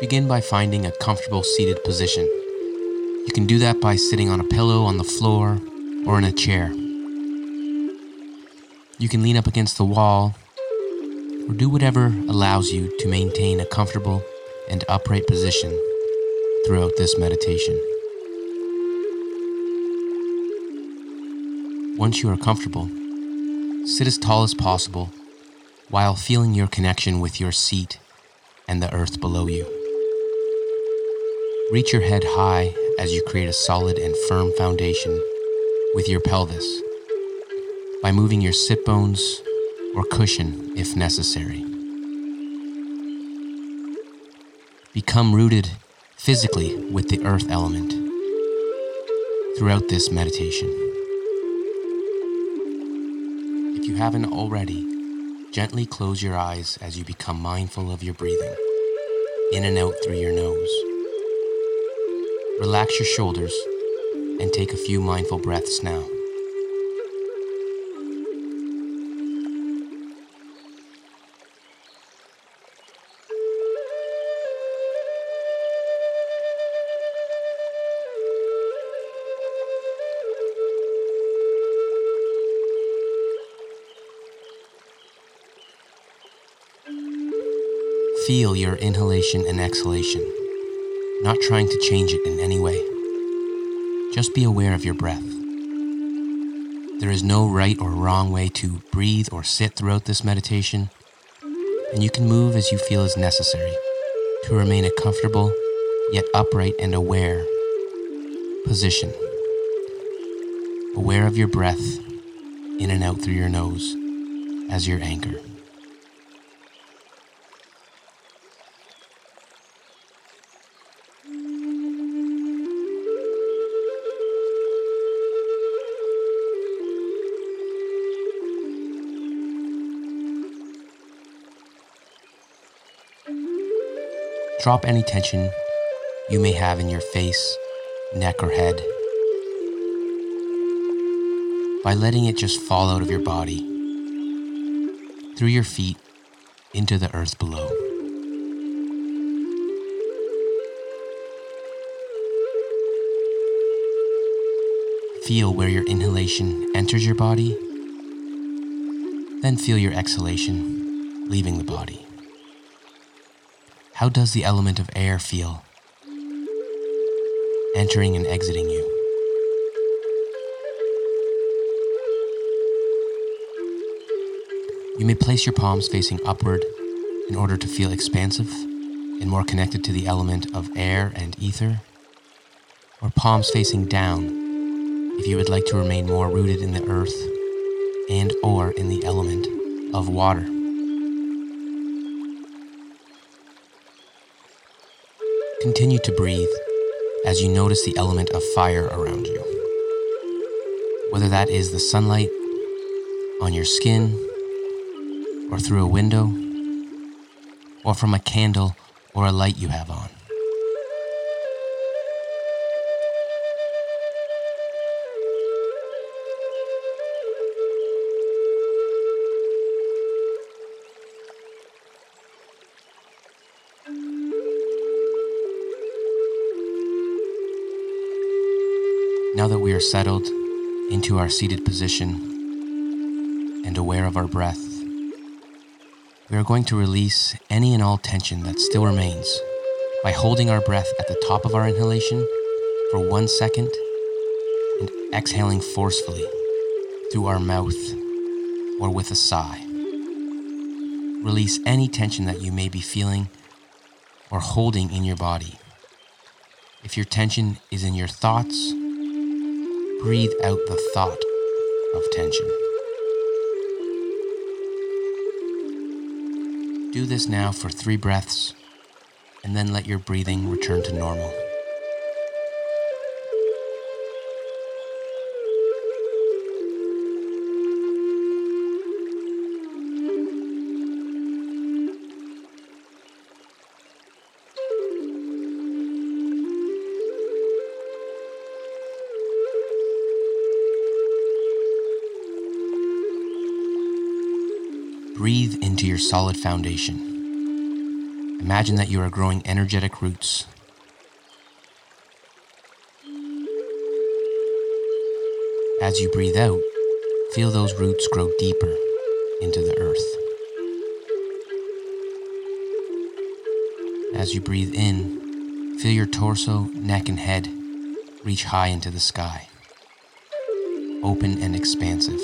Begin by finding a comfortable seated position. You can do that by sitting on a pillow on the floor or in a chair. You can lean up against the wall or do whatever allows you to maintain a comfortable and upright position throughout this meditation. Once you are comfortable, sit as tall as possible while feeling your connection with your seat and the earth below you. Reach your head high as you create a solid and firm foundation with your pelvis by moving your sit bones or cushion if necessary. Become rooted physically with the earth element throughout this meditation. If you haven't already, gently close your eyes as you become mindful of your breathing in and out through your nose. Relax your shoulders and take a few mindful breaths now. Feel your inhalation and exhalation, not trying to change it in any way. Just be aware of your breath. There is no right or wrong way to breathe or sit throughout this meditation, and you can move as you feel is necessary to remain a comfortable, yet upright and aware position. Aware of your breath in and out through your nose as your anchor. Drop any tension you may have in your face, neck, or head by letting it just fall out of your body, through your feet, into the earth below. Feel where your inhalation enters your body, then feel your exhalation leaving the body. How does the element of air feel entering and exiting you? You may place your palms facing upward in order to feel expansive and more connected to the element of air and ether, or palms facing down if you would like to remain more rooted in the earth and or in the element of water. Continue to breathe as you notice the element of fire around you. Whether that is the sunlight on your skin, or through a window, or from a candle or a light you have on. Now that we are settled into our seated position and aware of our breath, we are going to release any and all tension that still remains by holding our breath at the top of our inhalation for one second and exhaling forcefully through our mouth or with a sigh. Release any tension that you may be feeling or holding in your body. If your tension is in your thoughts, breathe out the thought of tension. Do this now for three breaths, and then let your breathing return to normal. Into your solid foundation. Imagine that you are growing energetic roots. As you breathe out, feel those roots grow deeper into the earth. As you breathe in, feel your torso, neck, and head reach high into the sky, open and expansive.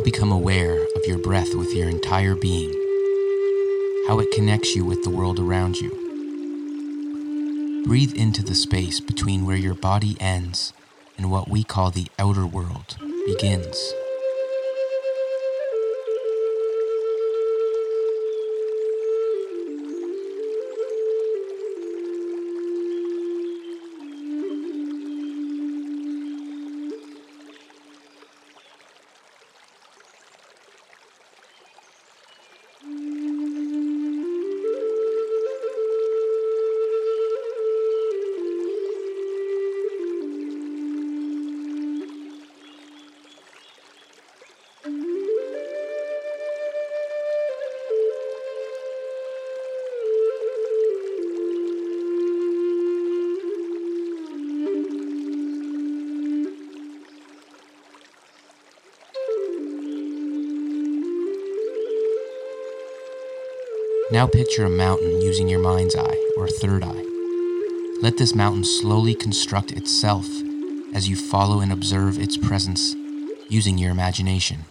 Now become aware of your breath with your entire being, how it connects you with the world around you. Breathe into the space between where your body ends and what we call the outer world begins. Now picture a mountain using your mind's eye or third eye. Let this mountain slowly construct itself as you follow and observe its presence using your imagination.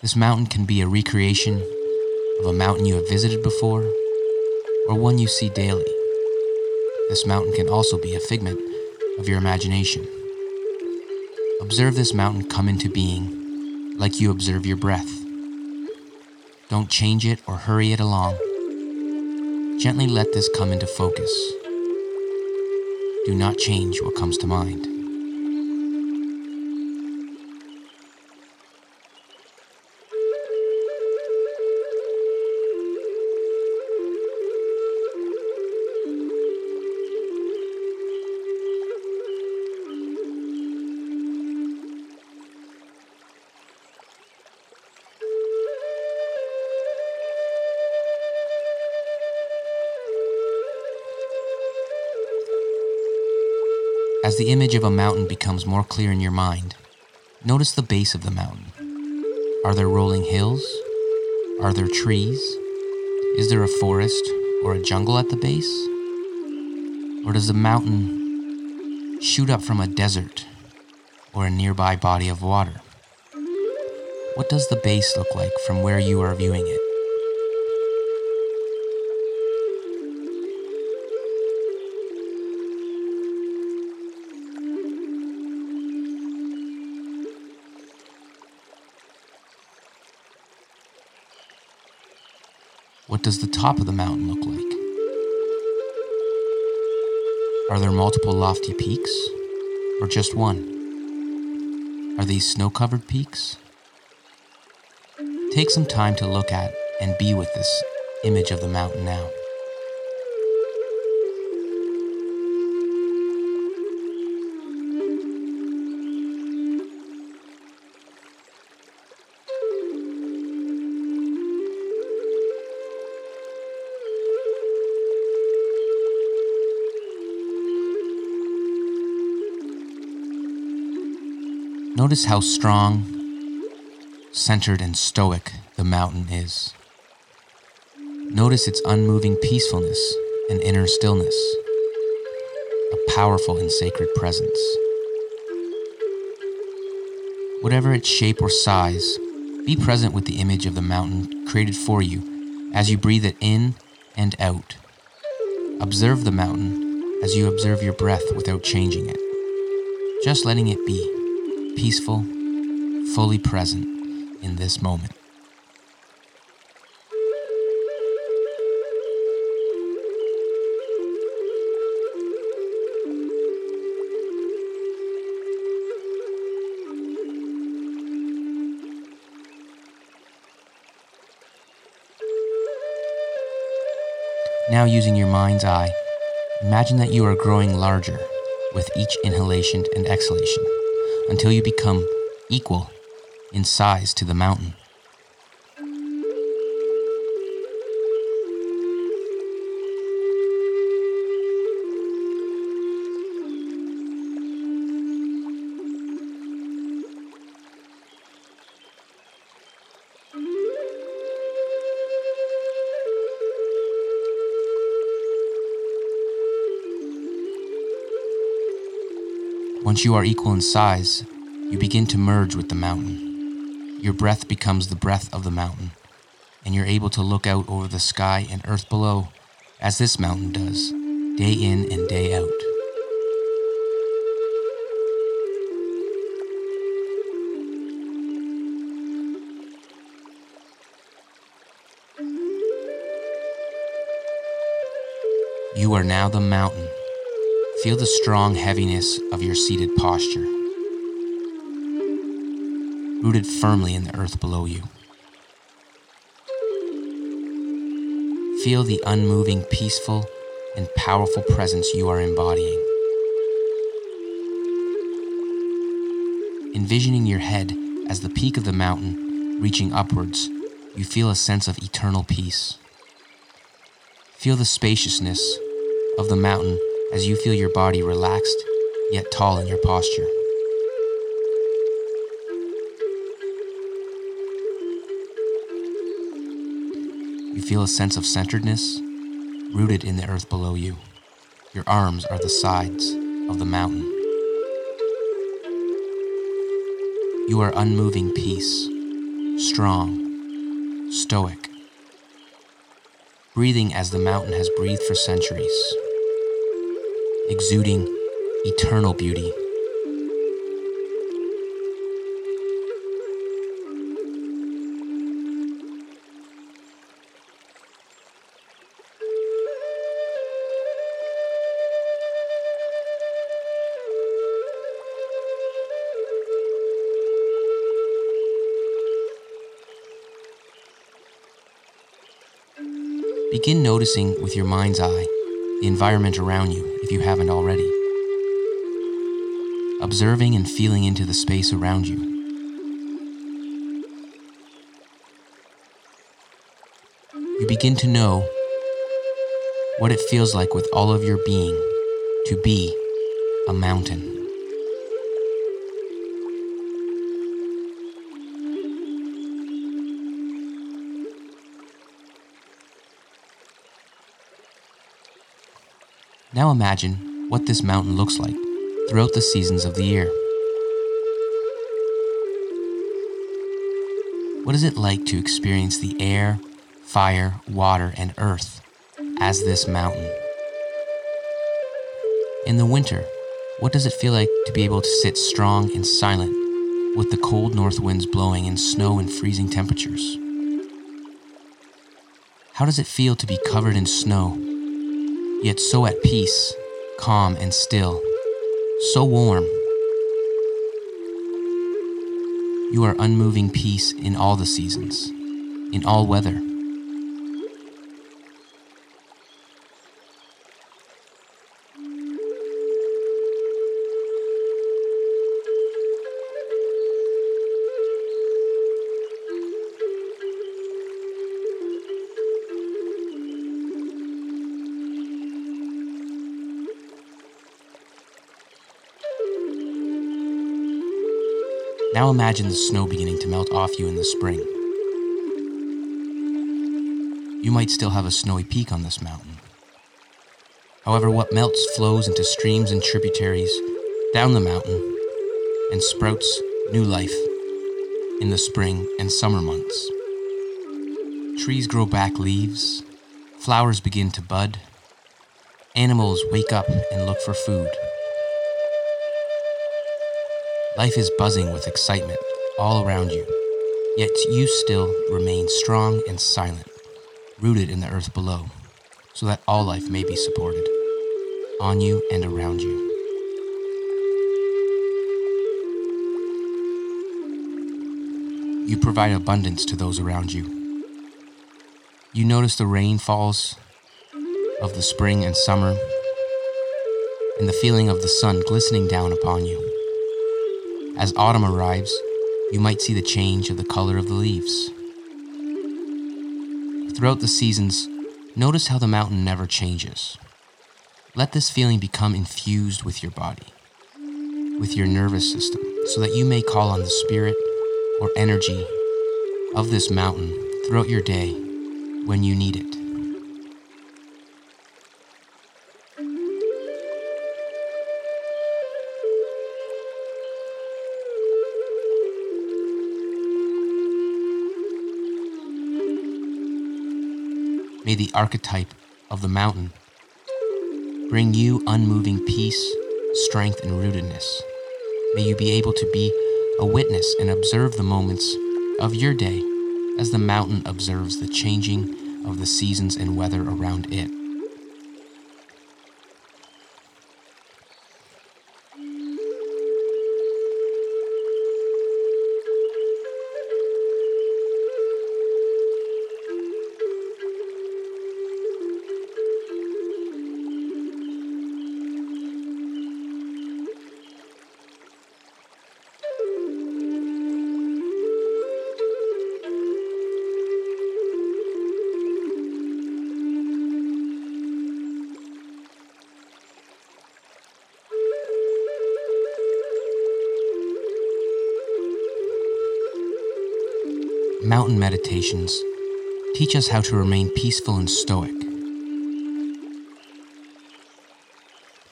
This mountain can be a recreation of a mountain you have visited before or one you see daily. This mountain can also be a figment of your imagination. Observe this mountain come into being like you observe your breath. Don't change it or hurry it along. Gently let this come into focus. Do not change what comes to mind. As the image of a mountain becomes more clear in your mind, notice the base of the mountain. Are there rolling hills? Are there trees? Is there a forest or a jungle at the base? Or does the mountain shoot up from a desert or a nearby body of water? What does the base look like from where you are viewing it? Does the top of the mountain look like? Are there multiple lofty peaks or just one? Are these snow covered peaks? Take some time to look at and be with this image of the mountain now. Notice how strong, centered, and stoic the mountain is. Notice its unmoving peacefulness and inner stillness, a powerful and sacred presence. Whatever its shape or size, be present with the image of the mountain created for you as you breathe it in and out. Observe the mountain as you observe your breath without changing it, just letting it be peaceful, fully present in this moment. Now, using your mind's eye, imagine that you are growing larger with each inhalation and exhalation until you become equal in size to the mountain. Once you are equal in size, you begin to merge with the mountain. Your breath becomes the breath of the mountain, and you're able to look out over the sky and earth below, as this mountain does, day in and day out. You are now the mountain Feel the strong heaviness of your seated posture, rooted firmly in the earth below you. Feel the unmoving, peaceful, and powerful presence you are embodying. Envisioning your head as the peak of the mountain reaching upwards, you feel a sense of eternal peace. Feel the spaciousness of the mountain as you feel your body relaxed yet tall in your posture. You feel a sense of centeredness rooted in the earth below you. Your arms are the sides of the mountain. You are unmoving peace, strong, stoic, breathing as the mountain has breathed for centuries exuding eternal beauty. Begin noticing with your mind's eye the environment around you if you haven't already. Observing and feeling into the space around you. You begin to know what it feels like with all of your being to be a mountain. Now imagine what this mountain looks like throughout the seasons of the year. What is it like to experience the air, fire, water, and earth as this mountain? In the winter, what does it feel like to be able to sit strong and silent with the cold north winds blowing and snow and freezing temperatures? How does it feel to be covered in snow yet so at peace, calm, and still, so warm. You are unmoving peace in all the seasons, in all weather. Imagine the snow beginning to melt off you in the spring. You might still have a snowy peak on this mountain. However, what melts flows into streams and tributaries down the mountain and sprouts new life in the spring and summer months. Trees grow back leaves, flowers begin to bud, Animals wake up and look for food. Life is buzzing with excitement all around you, yet you still remain strong and silent, rooted in the earth below, so that all life may be supported on you and around you. You provide abundance to those around you. You notice the rainfalls of the spring and summer and the feeling of the sun glistening down upon you. As autumn arrives, you might see the change of the color of the leaves. Throughout the seasons, notice how the mountain never changes. Let this feeling become infused with your body, with your nervous system, so that you may call on the spirit or energy of this mountain throughout your day when you need it. May the archetype of the mountain bring you unmoving peace, strength, and rootedness. May you be able to be a witness and observe the moments of your day as the mountain observes the changing of the seasons and weather around it. Mountain meditations teach us how to remain peaceful and stoic.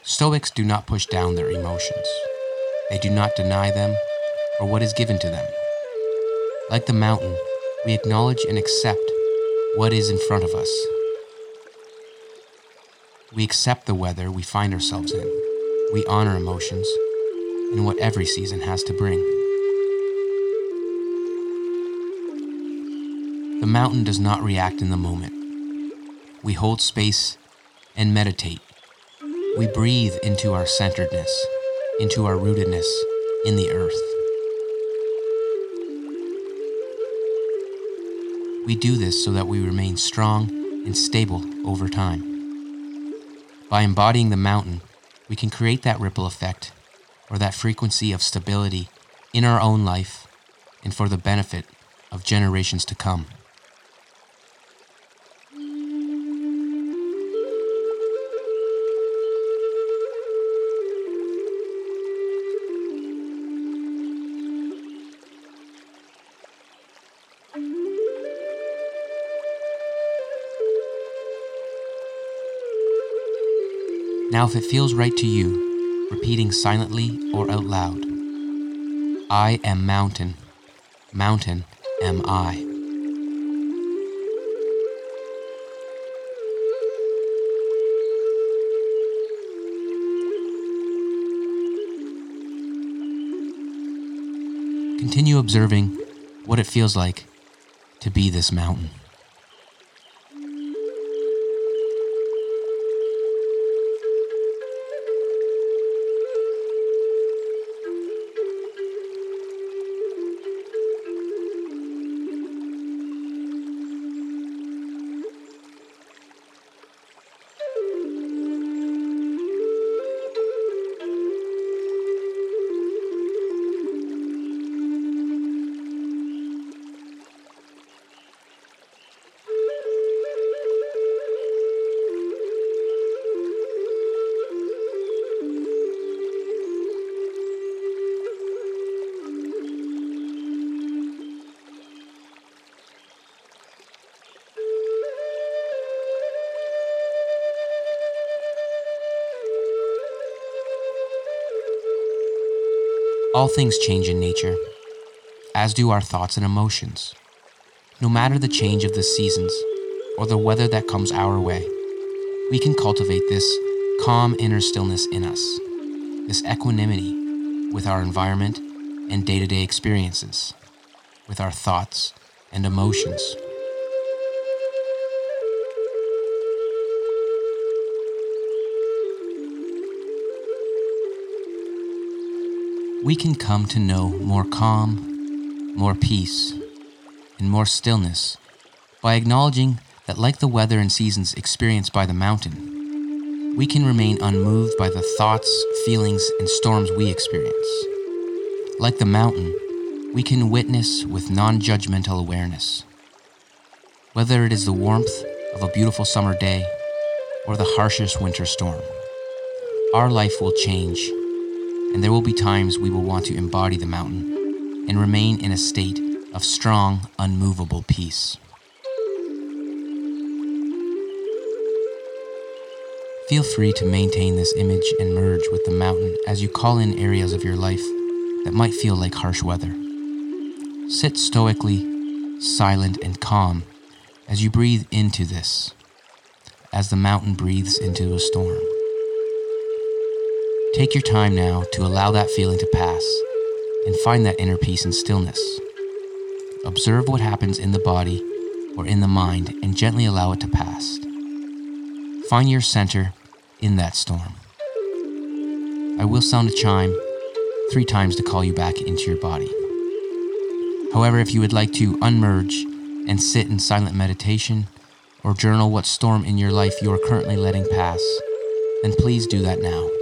Stoics do not push down their emotions. They do not deny them or what is given to them. Like the mountain, we acknowledge and accept what is in front of us. We accept the weather we find ourselves in. We honor emotions and what every season has to bring. The mountain does not react in the moment. We hold space and meditate. We breathe into our centeredness, into our rootedness in the earth. We do this so that we remain strong and stable over time. By embodying the mountain, we can create that ripple effect or that frequency of stability in our own life and for the benefit of generations to come. Now, if it feels right to you, repeating silently or out loud I am mountain, mountain am I. Continue observing what it feels like to be this mountain. All things change in nature, as do our thoughts and emotions. No matter the change of the seasons or the weather that comes our way, we can cultivate this calm inner stillness in us, this equanimity with our environment and day to day experiences, with our thoughts and emotions. We can come to know more calm, more peace, and more stillness by acknowledging that, like the weather and seasons experienced by the mountain, we can remain unmoved by the thoughts, feelings, and storms we experience. Like the mountain, we can witness with non judgmental awareness. Whether it is the warmth of a beautiful summer day or the harshest winter storm, our life will change, and there will be times we will want to embody the mountain and remain in a state of strong, unmovable peace. Feel free to maintain this image and merge with the mountain as you call in areas of your life that might feel like harsh weather. Sit stoically, silent, and calm as you breathe into this, as the mountain breathes into a storm. Take your time now to allow that feeling to pass and find that inner peace and stillness. Observe what happens in the body or in the mind and gently allow it to pass. Find your center in that storm. I will sound a chime three times to call you back into your body. However, if you would like to unmerge and sit in silent meditation or journal what storm in your life you are currently letting pass, then please do that now.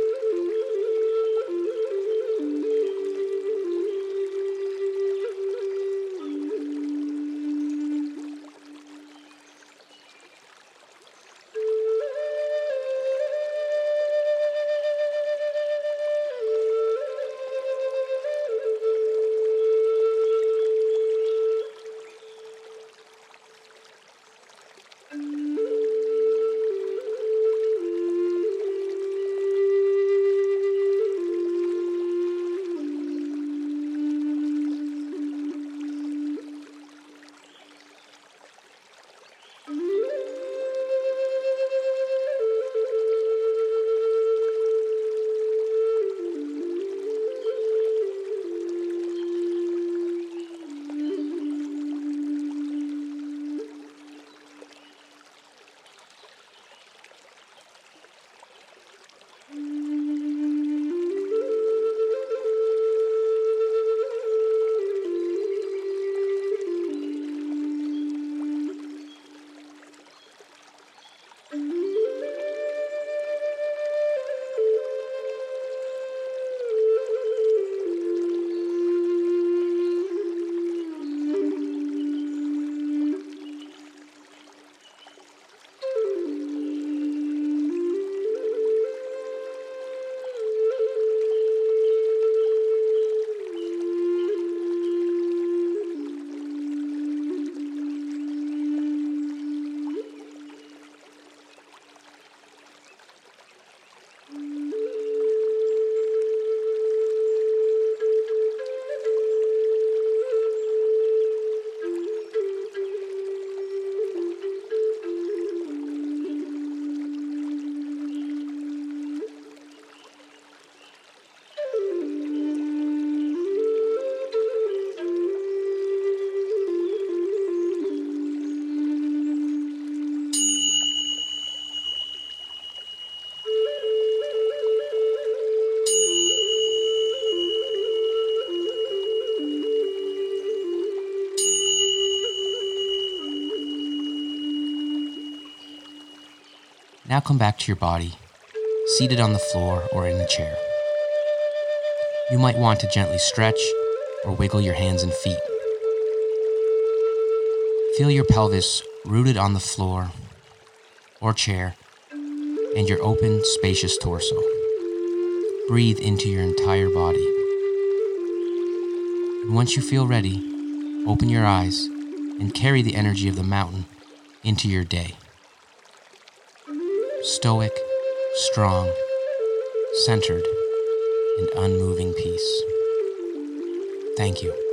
Now come back to your body, seated on the floor or in a chair. You might want to gently stretch or wiggle your hands and feet. Feel your pelvis rooted on the floor or chair and your open, spacious torso. Breathe into your entire body. And once you feel ready, open your eyes and carry the energy of the mountain into your day stoic, strong, centered, and unmoving peace. Thank you.